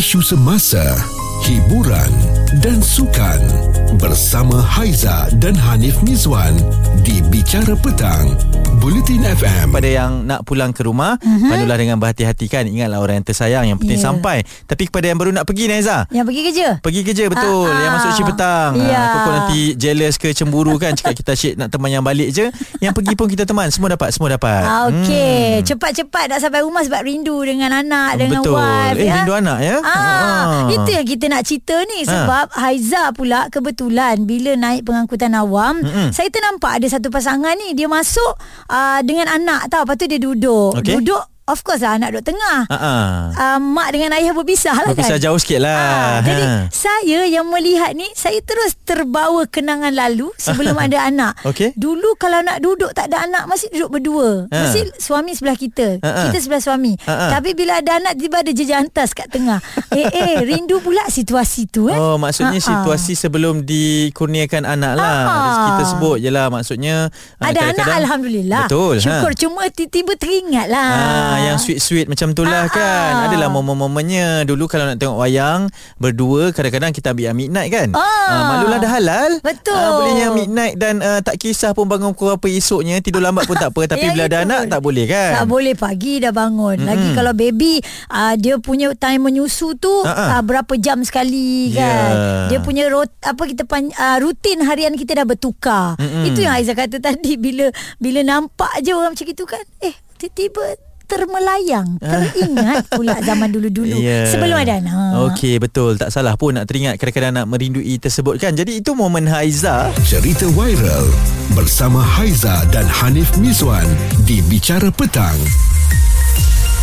isu semasa, hiburan dan sukan bersama Haiza dan Hanif Mizwan di Bicara Petang, Bulletin FM. Pada yang nak pulang ke rumah, uh-huh. pandulah dengan berhati-hati kan. Ingatlah orang yang tersayang yang penting Ya. sampai. Tapi kepada yang baru nak pergi Naiza, Yang pergi kerja Pergi kerja betul Ah, ah. Yang masuk shift petang Ya. yeah. Kau nanti jealous ke cemburu kan Cakap kita asyik nak teman yang balik je Yang pergi pun kita teman Semua dapat Semua dapat Ah, Okey, cepat-cepat nak sampai rumah sebab rindu dengan anak, dengan Betul. wife. Eh, ya. rindu anak, ya? Ah, Ah. Itu yang kita nak cerita ni Ah. Sebab Haiza pula kebetulan bila naik pengangkutan awam, Mm-mm. saya ternampak ada satu pasangan ni dia masuk uh, dengan anak tau. Lepas tu dia duduk. Okey. Duduk of course lah anak duduk tengah. Ah, ah. Uh, mak dengan ayah berpisah lah Berpisah kan. jauh sikit lah Ah, jadi Ha. saya yang melihat ni saya terus terbawa kenangan lalu sebelum ada anak. Okey. Dulu kalau nak duduk tak ada anak mesti duduk berdua. Ha. Mesti suami sebelah kita. Ha, ha. Kita sebelah suami. Ha, ha. Tapi bila ada anak tiba ada jejantas kat tengah. eh eh rindu pula situasi tu eh. Oh maksudnya Ha, ha. situasi sebelum dikurniakan anak lah Ha, ha. Rezeki tersebut je lah Maksudnya ada anak alhamdulillah. Betul Syukur ha. cuma tiba-tiba teringat lah. Ah, yang sweet-sweet macam tu lah Ah, kan ah. Adalah momen-momennya Dulu kalau nak tengok wayang Berdua Kadang-kadang kita ambil yang midnight kan Ah. Maklulah dah halal Betul. Ah, Boleh yang midnight Dan uh, tak kisah pun bangun pukul apa esoknya Tidur lambat pun tak apa Tapi Yang bila ada anak. Tak boleh kan Tak boleh pagi dah bangun. Mm-hmm. Lagi kalau baby uh, dia punya time menyusu tu Ha-ha. uh, berapa jam sekali Ya. kan. Dia punya rot, apa kita pan, uh, rutin harian kita dah bertukar. Mm-mm. Itu yang Aizah kata tadi bila bila nampak je orang macam itu kan. Eh tiba-tiba termelayang teringat pula zaman dulu-dulu. Ya. sebelum ada anak. Okey betul. Tak salah pun nak teringat Kadang-kadang nak merindui tersebut kan? Jadi itu momen Haiza. Cerita viral bersama Haiza dan Hanif Mizwan di Bicara Petang,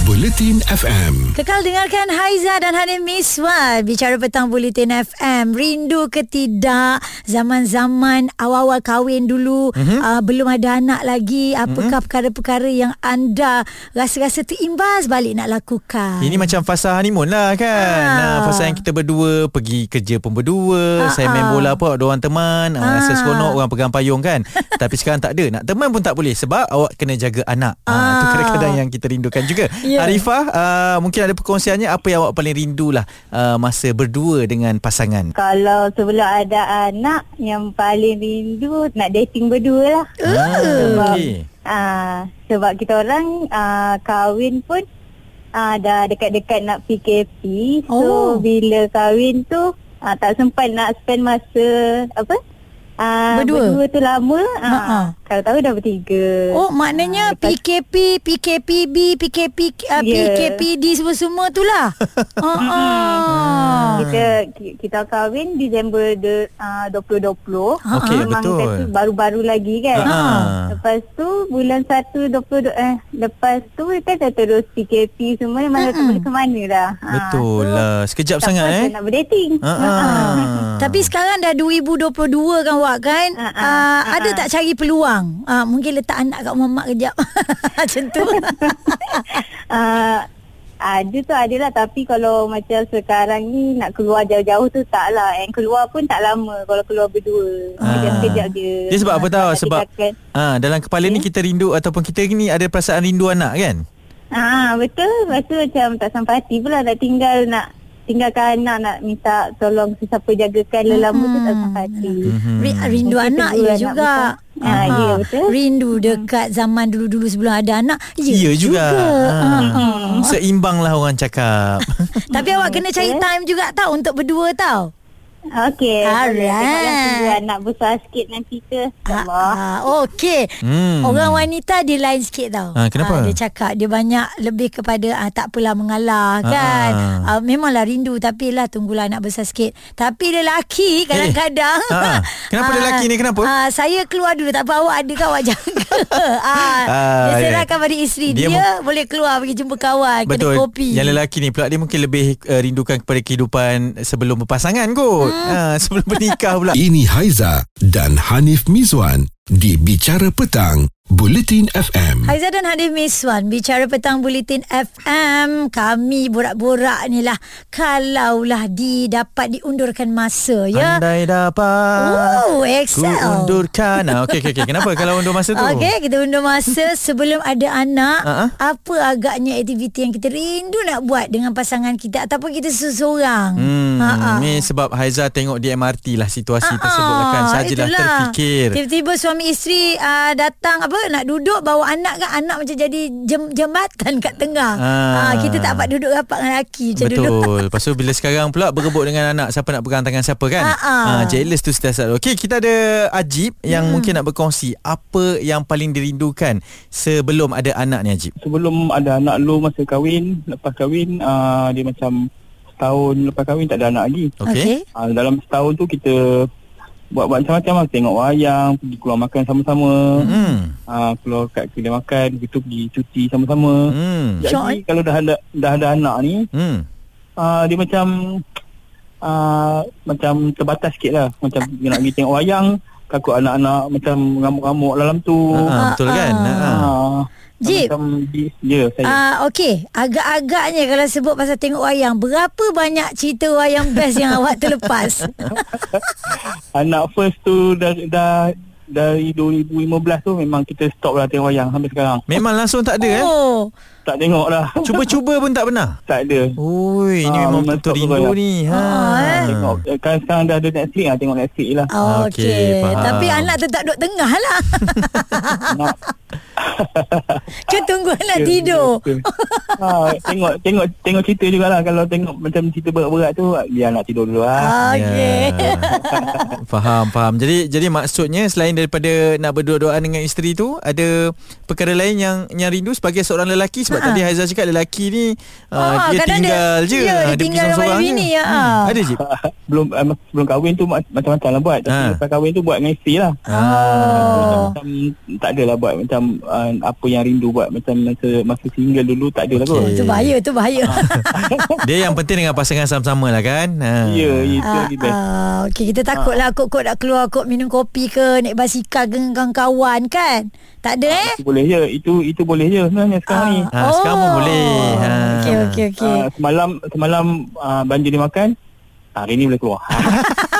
Bulletin FM. Kekal dengarkan Haiza dan Hanif Miswan Bicara petang Bulletin FM Rindu ke tidak Zaman-zaman awal-awal kahwin dulu Mhm. mm-hmm. uh, Belum ada anak lagi Apakah mm-hmm. perkara-perkara yang anda Rasa-rasa terimbas balik nak lakukan Ini macam fasa honeymoon lah kan Ah. nah, Fasa yang kita berdua Pergi kerja pun berdua Ah, Saya main ah. bola pun Ada orang teman ah. Rasa seronok Orang pegang payung kan Tapi sekarang tak ada Nak teman pun tak boleh Sebab awak kena jaga anak ah. Itu Ah. kadang-kadang yang kita rindukan juga Ya. Arifah uh, Mungkin ada perkongsiannya Apa yang awak paling rindu lah uh, Masa berdua dengan pasangan Kalau sebelum ada anak Yang paling rindu Nak dating berdua lah ah, Sebab okay. ah, Sebab kita orang ah, Kahwin pun ah, Dah dekat-dekat nak PKP Oh. So bila kahwin tu ah, Tak sempat nak spend masa Apa ah, Berdua? Berdua tu lama Ha-ha. ah, Kalau tahu dah bertiga Oh maknanya Ah, lepas- PKP, PKPB, PKP, uh, Ya. PKPD semua-semua tu lah uh-uh. kita ki- kita kahwin Disember de, uh, 2020. Ha, Okey, Memang betul. kata baru-baru lagi kan. Ha. Lepas tu bulan 1 20 eh lepas tu kan dah terus PKP semua memang tak boleh ke mana dah. Ha, Betul so, lah Sekejap tak sangat eh Nak berdating. Ah, ah. Tapi sekarang dah 2022 kan Wak kan Ha, ha, uh, ha, Ada ha. tak cari peluang uh, Mungkin letak anak kat rumah mak kejap Macam tu Ah, ada tu adalah tapi kalau macam sekarang ni nak keluar jauh-jauh tu tak lah. Yang keluar pun tak lama kalau keluar berdua. Ah. Sekejap-sekejap je. Dia sebab apa Ah, tahu Sebab ah, Dalam kepala ni kita rindu Ataupun kita ni ada perasaan rindu anak kan Ah betul. Lepas tu macam tak sampai hati pula nak tinggal nak tinggalkan anak nak minta tolong sesiapa jagakan lelama tu tak sampai hati. Ri- Rindu Mungkin anak ya anak juga besar. Ah, ya, betul. Rindu dekat zaman dulu-dulu sebelum ada anak Ya, Ya juga, Ah. Ah. Seimbang lah orang cakap. Tapi awak kena cari time juga tau Untuk berdua tau Okey. Alright. Anak besar sikit nanti ke. InsyaAllah. Ah, Okey Hmm. Orang wanita dia lain sikit tau Ah, kenapa? Dia cakap dia banyak lebih kepada ah, Tak apalah mengalah kan Ah. ah, Memanglah rindu Tapi lah tunggulah anak besar sikit Tapi lelaki kadang-kadang Ah, kenapa lelaki ni? Kenapa? ah, Saya keluar dulu Tak apa awak ada kan awak jaga ah, Ah, Dia ya. serahkan pada isteri Dia Dia, mu- boleh keluar Pergi jumpa kawan Betul Kedai kopi Yang lelaki ni pula Dia mungkin lebih uh, Rindukan kepada kehidupan Sebelum berpasangan kot uh, Sebelum bernikah pula. Ini Haiza dan Hanif Mizwan di Bicara Petang, Bulletin FM. Haiza dan Hanif Miswan Bicara petang Bulletin FM Kami borak-borak ni lah Kalaulah di dapat diundurkan masa ya Andai dapat Oh, Ku Excel undurkan ah, Okey okey okey Kenapa kalau undur masa tu Okey, kita undur masa sebelum ada anak. Ha-ha. Apa agaknya aktiviti yang kita rindu nak buat dengan pasangan kita ataupun kita seseorang. Hmm, Ha-ha. ni sebab Haiza tengok di MRT lah situasi Ah, tersebut lah kan. ah, Sajalah itulah. terfikir. Tiba-tiba suami isteri uh, datang apa nak duduk bawa anak kan anak macam jadi jem, jembatan kat tengah. Ah. Ah. kita tak dapat duduk rapat dengan lelaki macam dulu. Betul. Lepas tu bila sekarang pula berebut dengan anak siapa nak pegang tangan siapa kan? Ah, jealous tu setiap saat. Okey, kita ada Ajib yang Hmm. mungkin nak berkongsi apa yang paling dirindukan sebelum ada anak ni Ajib. sebelum ada anak lu masa kahwin lepas kahwin uh, dia macam setahun lepas kahwin tak ada anak lagi Okey. Okey. uh, dalam setahun tu kita buat-buat macam-macam lah tengok wayang pergi keluar makan sama-sama Hmm. uh, keluar kat kedai makan gitu pergi cuti sama-sama Hmm. jadi Syok, eh? kalau dah ada dah ada anak ni Hmm. uh, dia macam uh, macam terbatas sikit lah macam nak pergi tengok wayang takut anak-anak macam ngamuk-ngamuk dalam tu Ah, betul kan? Uh, Jip. macam ya saya Ah okey, agak-agaknya kalau sebut pasal tengok wayang, berapa banyak cerita wayang best yang awak terlepas? Anak first tu dah, dah dari 2015 tu memang kita stop lah tengok wayang sampai sekarang. Memang langsung tak ada eh? Oh. Tak tengok lah. Cuba-cuba pun tak pernah. tak ada. Ui, ini Ah, memang betul rindu ni. Ha. Ah, eh. Tengok kan sekarang dah ada Netflix lah tengok Netflix lah. Oh, Okey, okey. faham. Tapi anak tetap duduk tengah lah. Nak Cuma tunggu anak Ya, tidur. ha, tengok tengok tengok cerita jugalah kalau tengok macam cerita berat-berat tu dia nak tidur dulu lah. Okey. Ya. faham, faham. Jadi jadi maksudnya selain daripada nak berdua-duaan dengan isteri tu, ada perkara lain yang yang rindu sebagai seorang lelaki sebab Ha. tadi Haizal cakap lelaki ni uh, Ah, dia tinggal dia- je. ya, dia Ah, pergi tinggal dengan je. bini, ya. Hmm. Ada je. belum uh, sebelum kahwin tu ma- macam-macam lah buat tapi Ha. lepas kahwin tu buat dengan isteri lah. Oh. Macam tak adalah buat macam uh, apa yang rindu buat macam masa masa single dulu tak ada lah kot. Okey. Tu bahaya, tu bahaya. Dia yang penting dengan pasangan sama-sama lah kan. Ha. Ya, itu Ah, lagi best. ah, Okey, kita takut lah kot-kot nak keluar kot minum kopi ke, naik basikal ke dengan kawan kan? Tak ada eh? Itu boleh je. Itu itu boleh je sebenarnya sekarang ni. Ah, sekarang pun boleh. Ha. Okey, okey, okey. Uh, semalam semalam uh, banjir dia makan. Hari ni boleh keluar.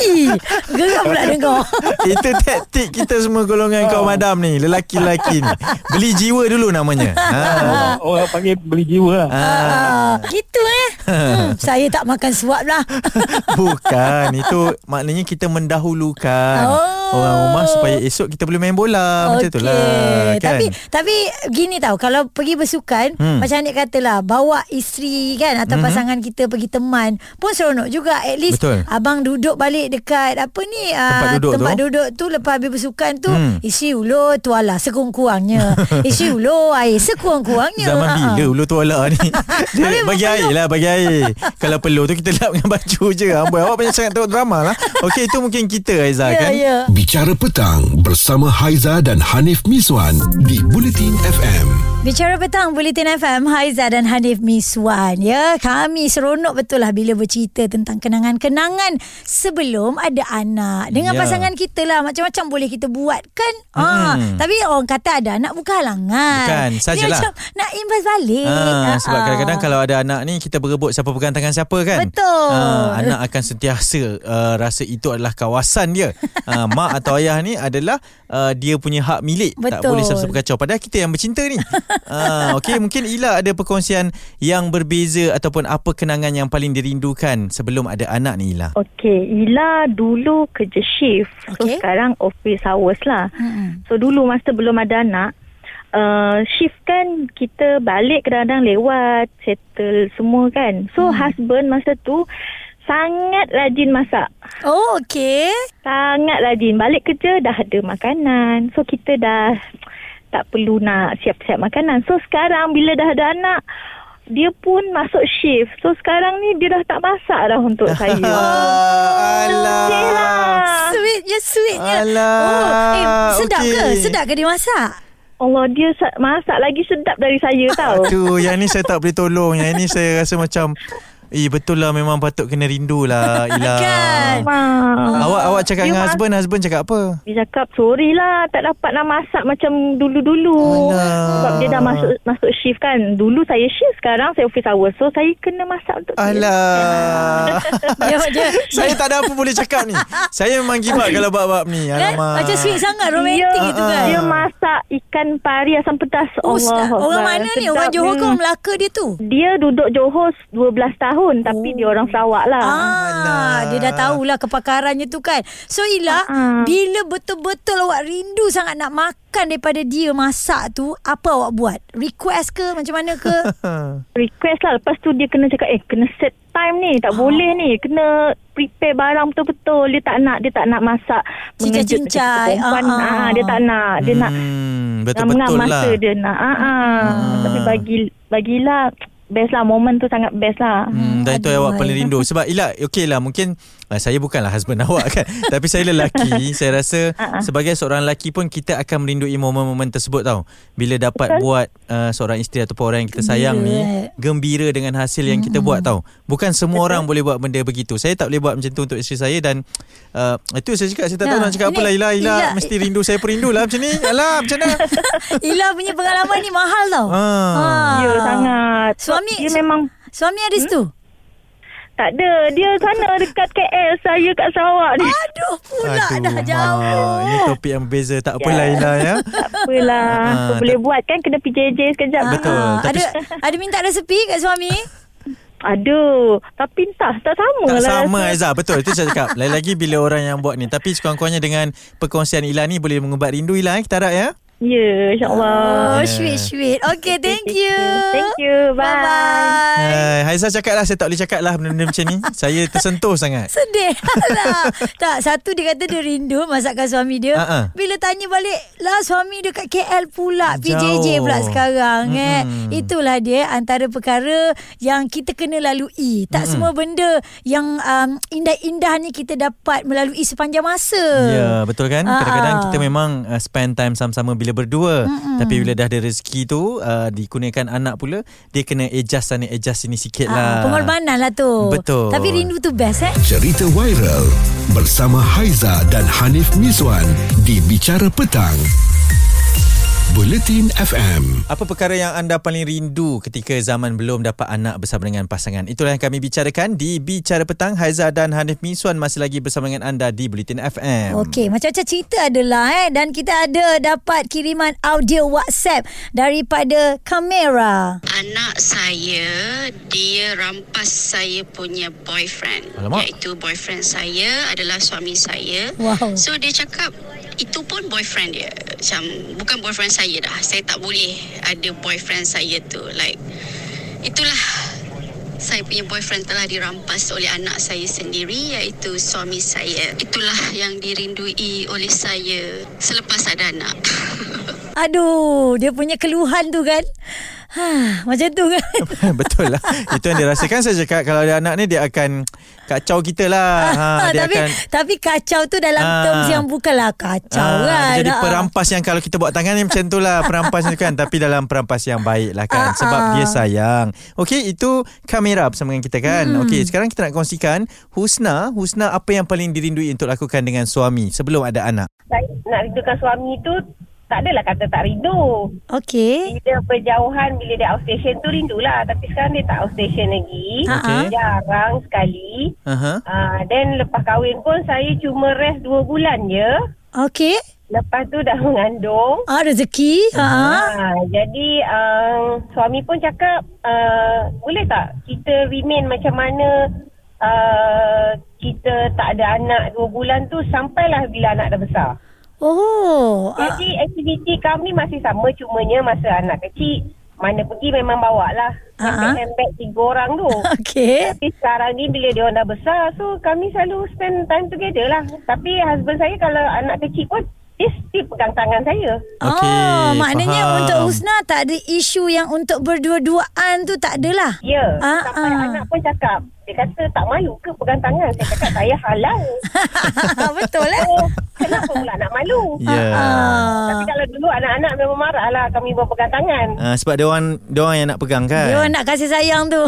Ih, geram pula dengar. Itu taktik kita semua golongan kaum madam ni Lelaki-lelaki ni Beli jiwa dulu namanya ha. orang, orang panggil beli jiwa lah. Ah, gitu eh. Hmm, saya tak makan suap lah. Bukan Itu maknanya kita mendahulukan Oh. Orang rumah supaya esok kita boleh main bola Macam tu lah kan? Tapi tapi gini tau kalau pergi bersukan Hmm. hmm. macam Anik katalah bawa isteri kan atau Mhm. pasangan kita pergi teman pun seronok juga at least Betul. abang duduk balik dekat apa ni Tempat ah, duduk tempat tu. duduk tu lepas habis bersukan tu Hmm. isi ulur tuala sekurang-kurangnya. Isi ulur air sekurang-kurangnya. Zaman Ah, ah. bila ulu tuala ni? Dia Bagi air lah Bagi air. Kalau perlu tu kita lap dengan baju je. Amboi awak banyak sangat tengok drama lah. Okey itu mungkin kita Aizah Ya kan? ya. Bicara Petang bersama Haiza dan Hanif Miswan di Bulletin FM. Bicara petang Bulletin FM Haiza dan Hanif Miswan ya. Kami seronok betul lah bila bercerita tentang kenangan-kenangan sebelum ada anak dengan Ya. pasangan kita lah macam-macam boleh kita buat kan ah Mm-mm. tapi orang kata ada anak bukan halangan Bukan, Dia sajalah. macam nak imbas balik Ah, sebab Ah, kadang-kadang kalau ada anak ni kita berebut siapa pegang tangan siapa kan. Betul. Ah, anak akan sentiasa uh, rasa itu adalah kawasan dia. Ah, mak atau ayah ni adalah uh, dia punya hak milik. Tak Betul. boleh siapa-siapa kacau. Padahal kita yang bercinta ni. Ah, okey mungkin Ila ada perkongsian yang berbeza ataupun apa kenangan yang paling dirindukan sebelum ada anak ni Ila. Okey, Ila dulu kerja shift. So Okey. sekarang office hours lah. Mm-mm. So dulu masa belum ada anak, uh, shift kan kita balik kadang-kadang lewat, settle semua kan. So Hmm. husband masa tu sangat rajin masak. oh okey Sangat rajin. Balik kerja dah ada makanan. So kita dah tak perlu nak siap-siap makanan. So sekarang bila dah ada anak, dia pun masuk shift. So sekarang ni dia dah tak masak dah untuk saya. Okey lah. sweetnya sweetnya Alah, oh eh sedap okey. ke sedap ke dia masak Allah dia sa- masak lagi sedap dari saya tau. Aduh, yang ni saya tak boleh tolong. Yang ni saya rasa macam Eh betul lah memang patut kena rindu lah Ila. Kan? Ah. Awak awak cakap Dia dengan mas- husband, husband cakap apa? Dia cakap sorry lah tak dapat nak masak macam dulu-dulu. Alah. Sebab dia dah masuk masuk shift kan. Dulu saya shift sekarang saya office hour. So saya kena masak untuk dia. Alah. Dia, dia, Saya tak ada apa boleh cakap ni. Saya memang give up kalau bab-bab ni. kan? Alamak. Macam sweet sangat romantik Dia- gitu kan. Dia masak ikan pari asam pedas. Oh, Allah orang mana ni? Orang Johor ke orang Melaka dia tu? Dia duduk Johor 12 tahun tapi dia orang Sarawak lah. Ah, dia dah tahulah kepakarannya tu kan. So Ila, Ah. bila betul-betul awak rindu sangat nak makan daripada dia masak tu, apa awak buat? Request ke macam mana ke? Request lah Lepas tu dia kena cakap Eh kena set time ni Tak boleh ni Kena prepare barang betul-betul Dia tak nak Dia tak nak masak Cincai-cincai. perempuan. Ah, ah. Dia tak nak Dia nak Hmm, Ngam-ngam betul-betul lah. masa dia nak ah, ah. Tapi bagi Bagilah Best lah. Moment tu sangat best lah. Hmm, dan itu awak paling rindu. Sebab Ila Okey lah mungkin uh, Saya bukanlah husband awak kan. Tapi saya lelaki Saya rasa Ah, Sebagai seorang lelaki pun Kita akan merindui momen-momen tersebut tau. Bila dapat Betul. buat uh, Seorang isteri ataupun orang yang kita Gembira, sayang ni eh. Gembira dengan hasil yang kita buat tau. Bukan semua orang boleh buat benda begitu. Saya tak boleh buat macam tu Untuk isteri saya Dan uh, Itu saya cakap Saya tak tahu Nah, nak cakap apa ini- lah. Ila Ila Ila- Mesti rindu. Saya pun rindu lah macam ni. Alah macam mana? Ila punya pengalaman ni mahal tau. Ah. Ya sangat. Suami Dia memang Suami ada situ? Tak ada Dia sana dekat KL Saya kat Sarawak ni Aduh pula dah Mak. jauh. Ini topik yang berbeza Tak apalah Ila ya Tak apalah Ah, Apa boleh buat kan Kena PJJ sekejap Betul. Ah, Tapi- ada ada minta resepi kat suami? Aduh, tapi entah tak sama Tak lah. sama rasa. Aizah Betul itu saya cakap Lagi-lagi bila orang yang buat ni Tapi sekurang-kurangnya dengan Perkongsian Ila ni Boleh mengubat rindu Ila eh Kita harap ya Ya, insyaAllah. Oh, sweet sweet. Okay, thank you. Thank you. Bye. Bye. Hai, Haizah cakap lah Saya tak boleh cakap lah Benda-benda macam ni Saya tersentuh sangat Sedih lah Tak Satu dia kata dia rindu Masakan suami dia Ha-ha. Bila tanya balik Lah suami dia kat KL pula Jauh. PJJ pula sekarang eh. Mm-mm. Itulah dia Antara perkara Yang kita kena lalui Tak semua benda Yang um, indah-indah ni Kita dapat melalui sepanjang masa Ya betul kan Ah, Kadang-kadang kita memang uh, Spend time sama-sama Bila berdua Mm-mm. Tapi bila dah ada rezeki tu uh, Dikurniakan anak pula Dia kena adjust sana Adjust sini sikit Ah, lah Pengorbanan lah tu Betul. Tapi rindu tu best eh Cerita viral bersama Haiza dan Hanif Miswan di Bicara Petang. Buletin FM. Apa perkara yang anda paling rindu ketika zaman belum dapat anak bersama dengan pasangan? Itulah yang kami bicarakan di Bicara Petang. Haiza dan Hanif Miswan masih lagi bersama dengan anda di Bulletin FM. Okey, macam-macam cerita adalah eh dan kita ada dapat kiriman audio WhatsApp daripada kamera. Anak saya dia rampas saya punya boyfriend Alamak. iaitu boyfriend saya adalah suami saya. Wow. So dia cakap itu pun boyfriend dia. Macam bukan boyfriend saya dah. Saya tak boleh ada boyfriend saya tu like itulah saya punya boyfriend telah dirampas oleh anak saya sendiri iaitu suami saya. Itulah yang dirindui oleh saya selepas ada anak. Aduh, dia punya keluhan tu kan. Ha, macam tu kan. Betul lah Itu yang dia rasakan Saya cakap Kalau ada anak ni Dia akan Kacau kita lah ha, Dia tapi akan tapi kacau tu dalam Ah. terms yang bukanlah kacau Ah, kan. Jadi Ah. perampas yang Kalau kita buat tangan ni Macam tu lah Perampas tu kan Tapi dalam perampas yang baik lah kan Sebab ah. dia sayang Okey itu Kamera bersama dengan kita kan Hmm. Okey sekarang kita nak kongsikan Husna Husna apa yang paling dirindui Untuk lakukan dengan suami Sebelum ada anak nak rindukan suami tu tak adalah kata tak rindu. Okey. Bila berjauhan, bila dia outstation tu rindulah. Tapi sekarang dia tak outstation lagi. Okey. Jarang sekali. Aha. Uh, then lepas kahwin pun saya cuma rest dua bulan je. Okey. Lepas tu dah mengandung. Ah rezeki. Ha. Ha, jadi uh, suami pun cakap uh, boleh tak kita remain macam mana uh, kita tak ada anak dua bulan tu sampailah bila anak dah besar. Oh. ah, Jadi aktiviti kami masih sama cumanya masa anak kecil mana pergi memang bawa lah Ah, handbag-handbag tiga orang tu. Okey. Tapi sekarang ni bila dia orang dah besar so kami selalu spend time together lah. Tapi husband saya kalau anak kecil pun dia still pegang tangan saya. Okey, oh, maknanya faham. untuk Husna tak ada isu yang untuk berdua-duaan tu tak adalah. Ya, Ah, sampai ah. anak pun cakap, Dia kata tak malu ke pegang tangan? Saya cakap saya halal. Betul lah. So, kenapa pula nak malu? Ya. Ah. Tapi kalau dulu anak-anak memang marah lah kami berpegang tangan. Ah, sebab dia orang dia orang yang nak pegang kan. Dia orang nak kasih sayang tu.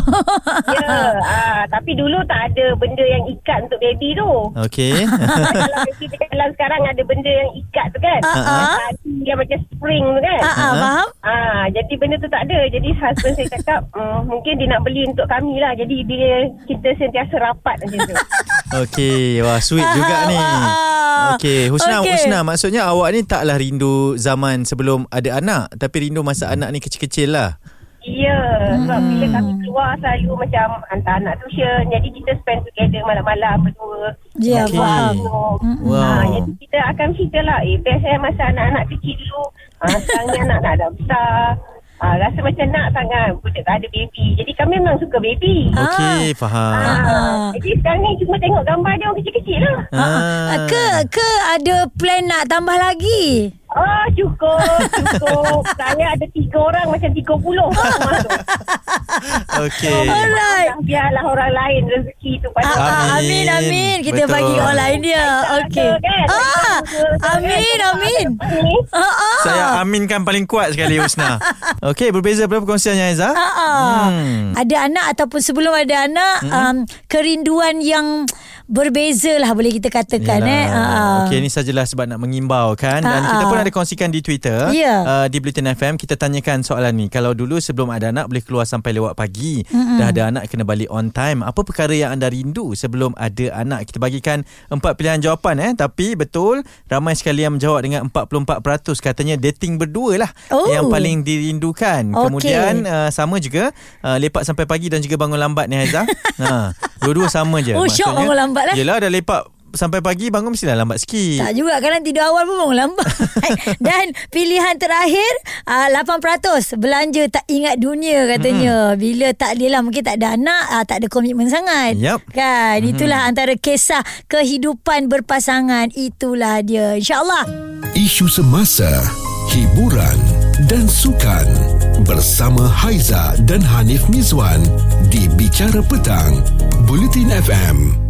Ya, ah, tapi dulu tak ada benda yang ikat untuk baby tu. Okey. kalau baby dalam sekarang ada benda yang ikat tu kan. Tali yang macam spring tu kan. Ah, ah, faham? Ah, jadi benda tu tak ada. Jadi husband saya cakap, mm, mungkin dia nak beli untuk kami lah. Jadi dia kita sentiasa rapat macam tu. Okey, wah sweet juga ni. Okey, Husna, Okey. Husna maksudnya awak ni taklah rindu zaman sebelum ada anak, tapi rindu masa anak ni kecil-kecil lah. Ya, sebab bila kami keluar selalu macam hantar anak tuition. Jadi kita spend together malam-malam berdua. Ya, Okey. faham. Wow. Ah, jadi kita akan cerita lah, eh best eh masa anak-anak kecil dulu. Ah, sekarang ni anak-anak dah besar. Ah, rasa macam nak sangat budak tak ada baby. Jadi kami memang suka baby. Okey, faham. Ah, jadi sekarang ni cuma tengok gambar dia orang kecil-kecil lah. Ah. Ke ke ada plan nak tambah lagi? Oh cukup Cukup Saya ada tiga orang Macam tiga puluh tu Okey. Alright. Biarlah orang lain Rezeki tu pada Ah, ah, Amin. amin kita Betul. bagi orang lain dia. Okey. kan? Ah, amin amin. Ah, ah. Saya aminkan paling kuat sekali Husna. Okey, berbeza berapa perkongsiannya Aiza? Ah, ah. Hmm. Ada anak ataupun sebelum ada anak um, kerinduan yang berbeza lah boleh kita katakan eh. Ah, ah. Okey, ini sajalah sebab nak mengimbau kan dan Ah, kita ah. pun ada kongsikan di Twitter Ya. uh, di Bulletin FM kita tanyakan soalan ni. Kalau dulu sebelum ada anak boleh keluar sampai lewat pagi, mm-hmm. dah ada anak kena balik on time. Apa perkara yang anda rindu sebelum ada anak? Kita bagikan empat pilihan jawapan eh tapi betul ramai sekali yang menjawab dengan 44% katanya dating berdua lah Oh. yang paling dirindukan. Okey. Kemudian uh, sama juga uh, lepak sampai pagi dan juga bangun lambat ni Haiza. ha, dua-dua sama je. Oh, syok Maksudnya, bangun lambat lah. Yelah dah lepak sampai pagi bangun mestilah lambat sikit. Tak juga Kadang tidur awal pun bangun lambat Dan pilihan terakhir uh, 8% Belanja tak ingat dunia katanya hmm. Bila tak ada lah Mungkin tak ada anak uh, Tak ada komitmen sangat Yup. Kan Itulah antara kisah Kehidupan berpasangan Itulah dia InsyaAllah Isu semasa, hiburan dan sukan bersama Haiza dan Hanif Mizwan di Bicara Petang, Bulletin FM.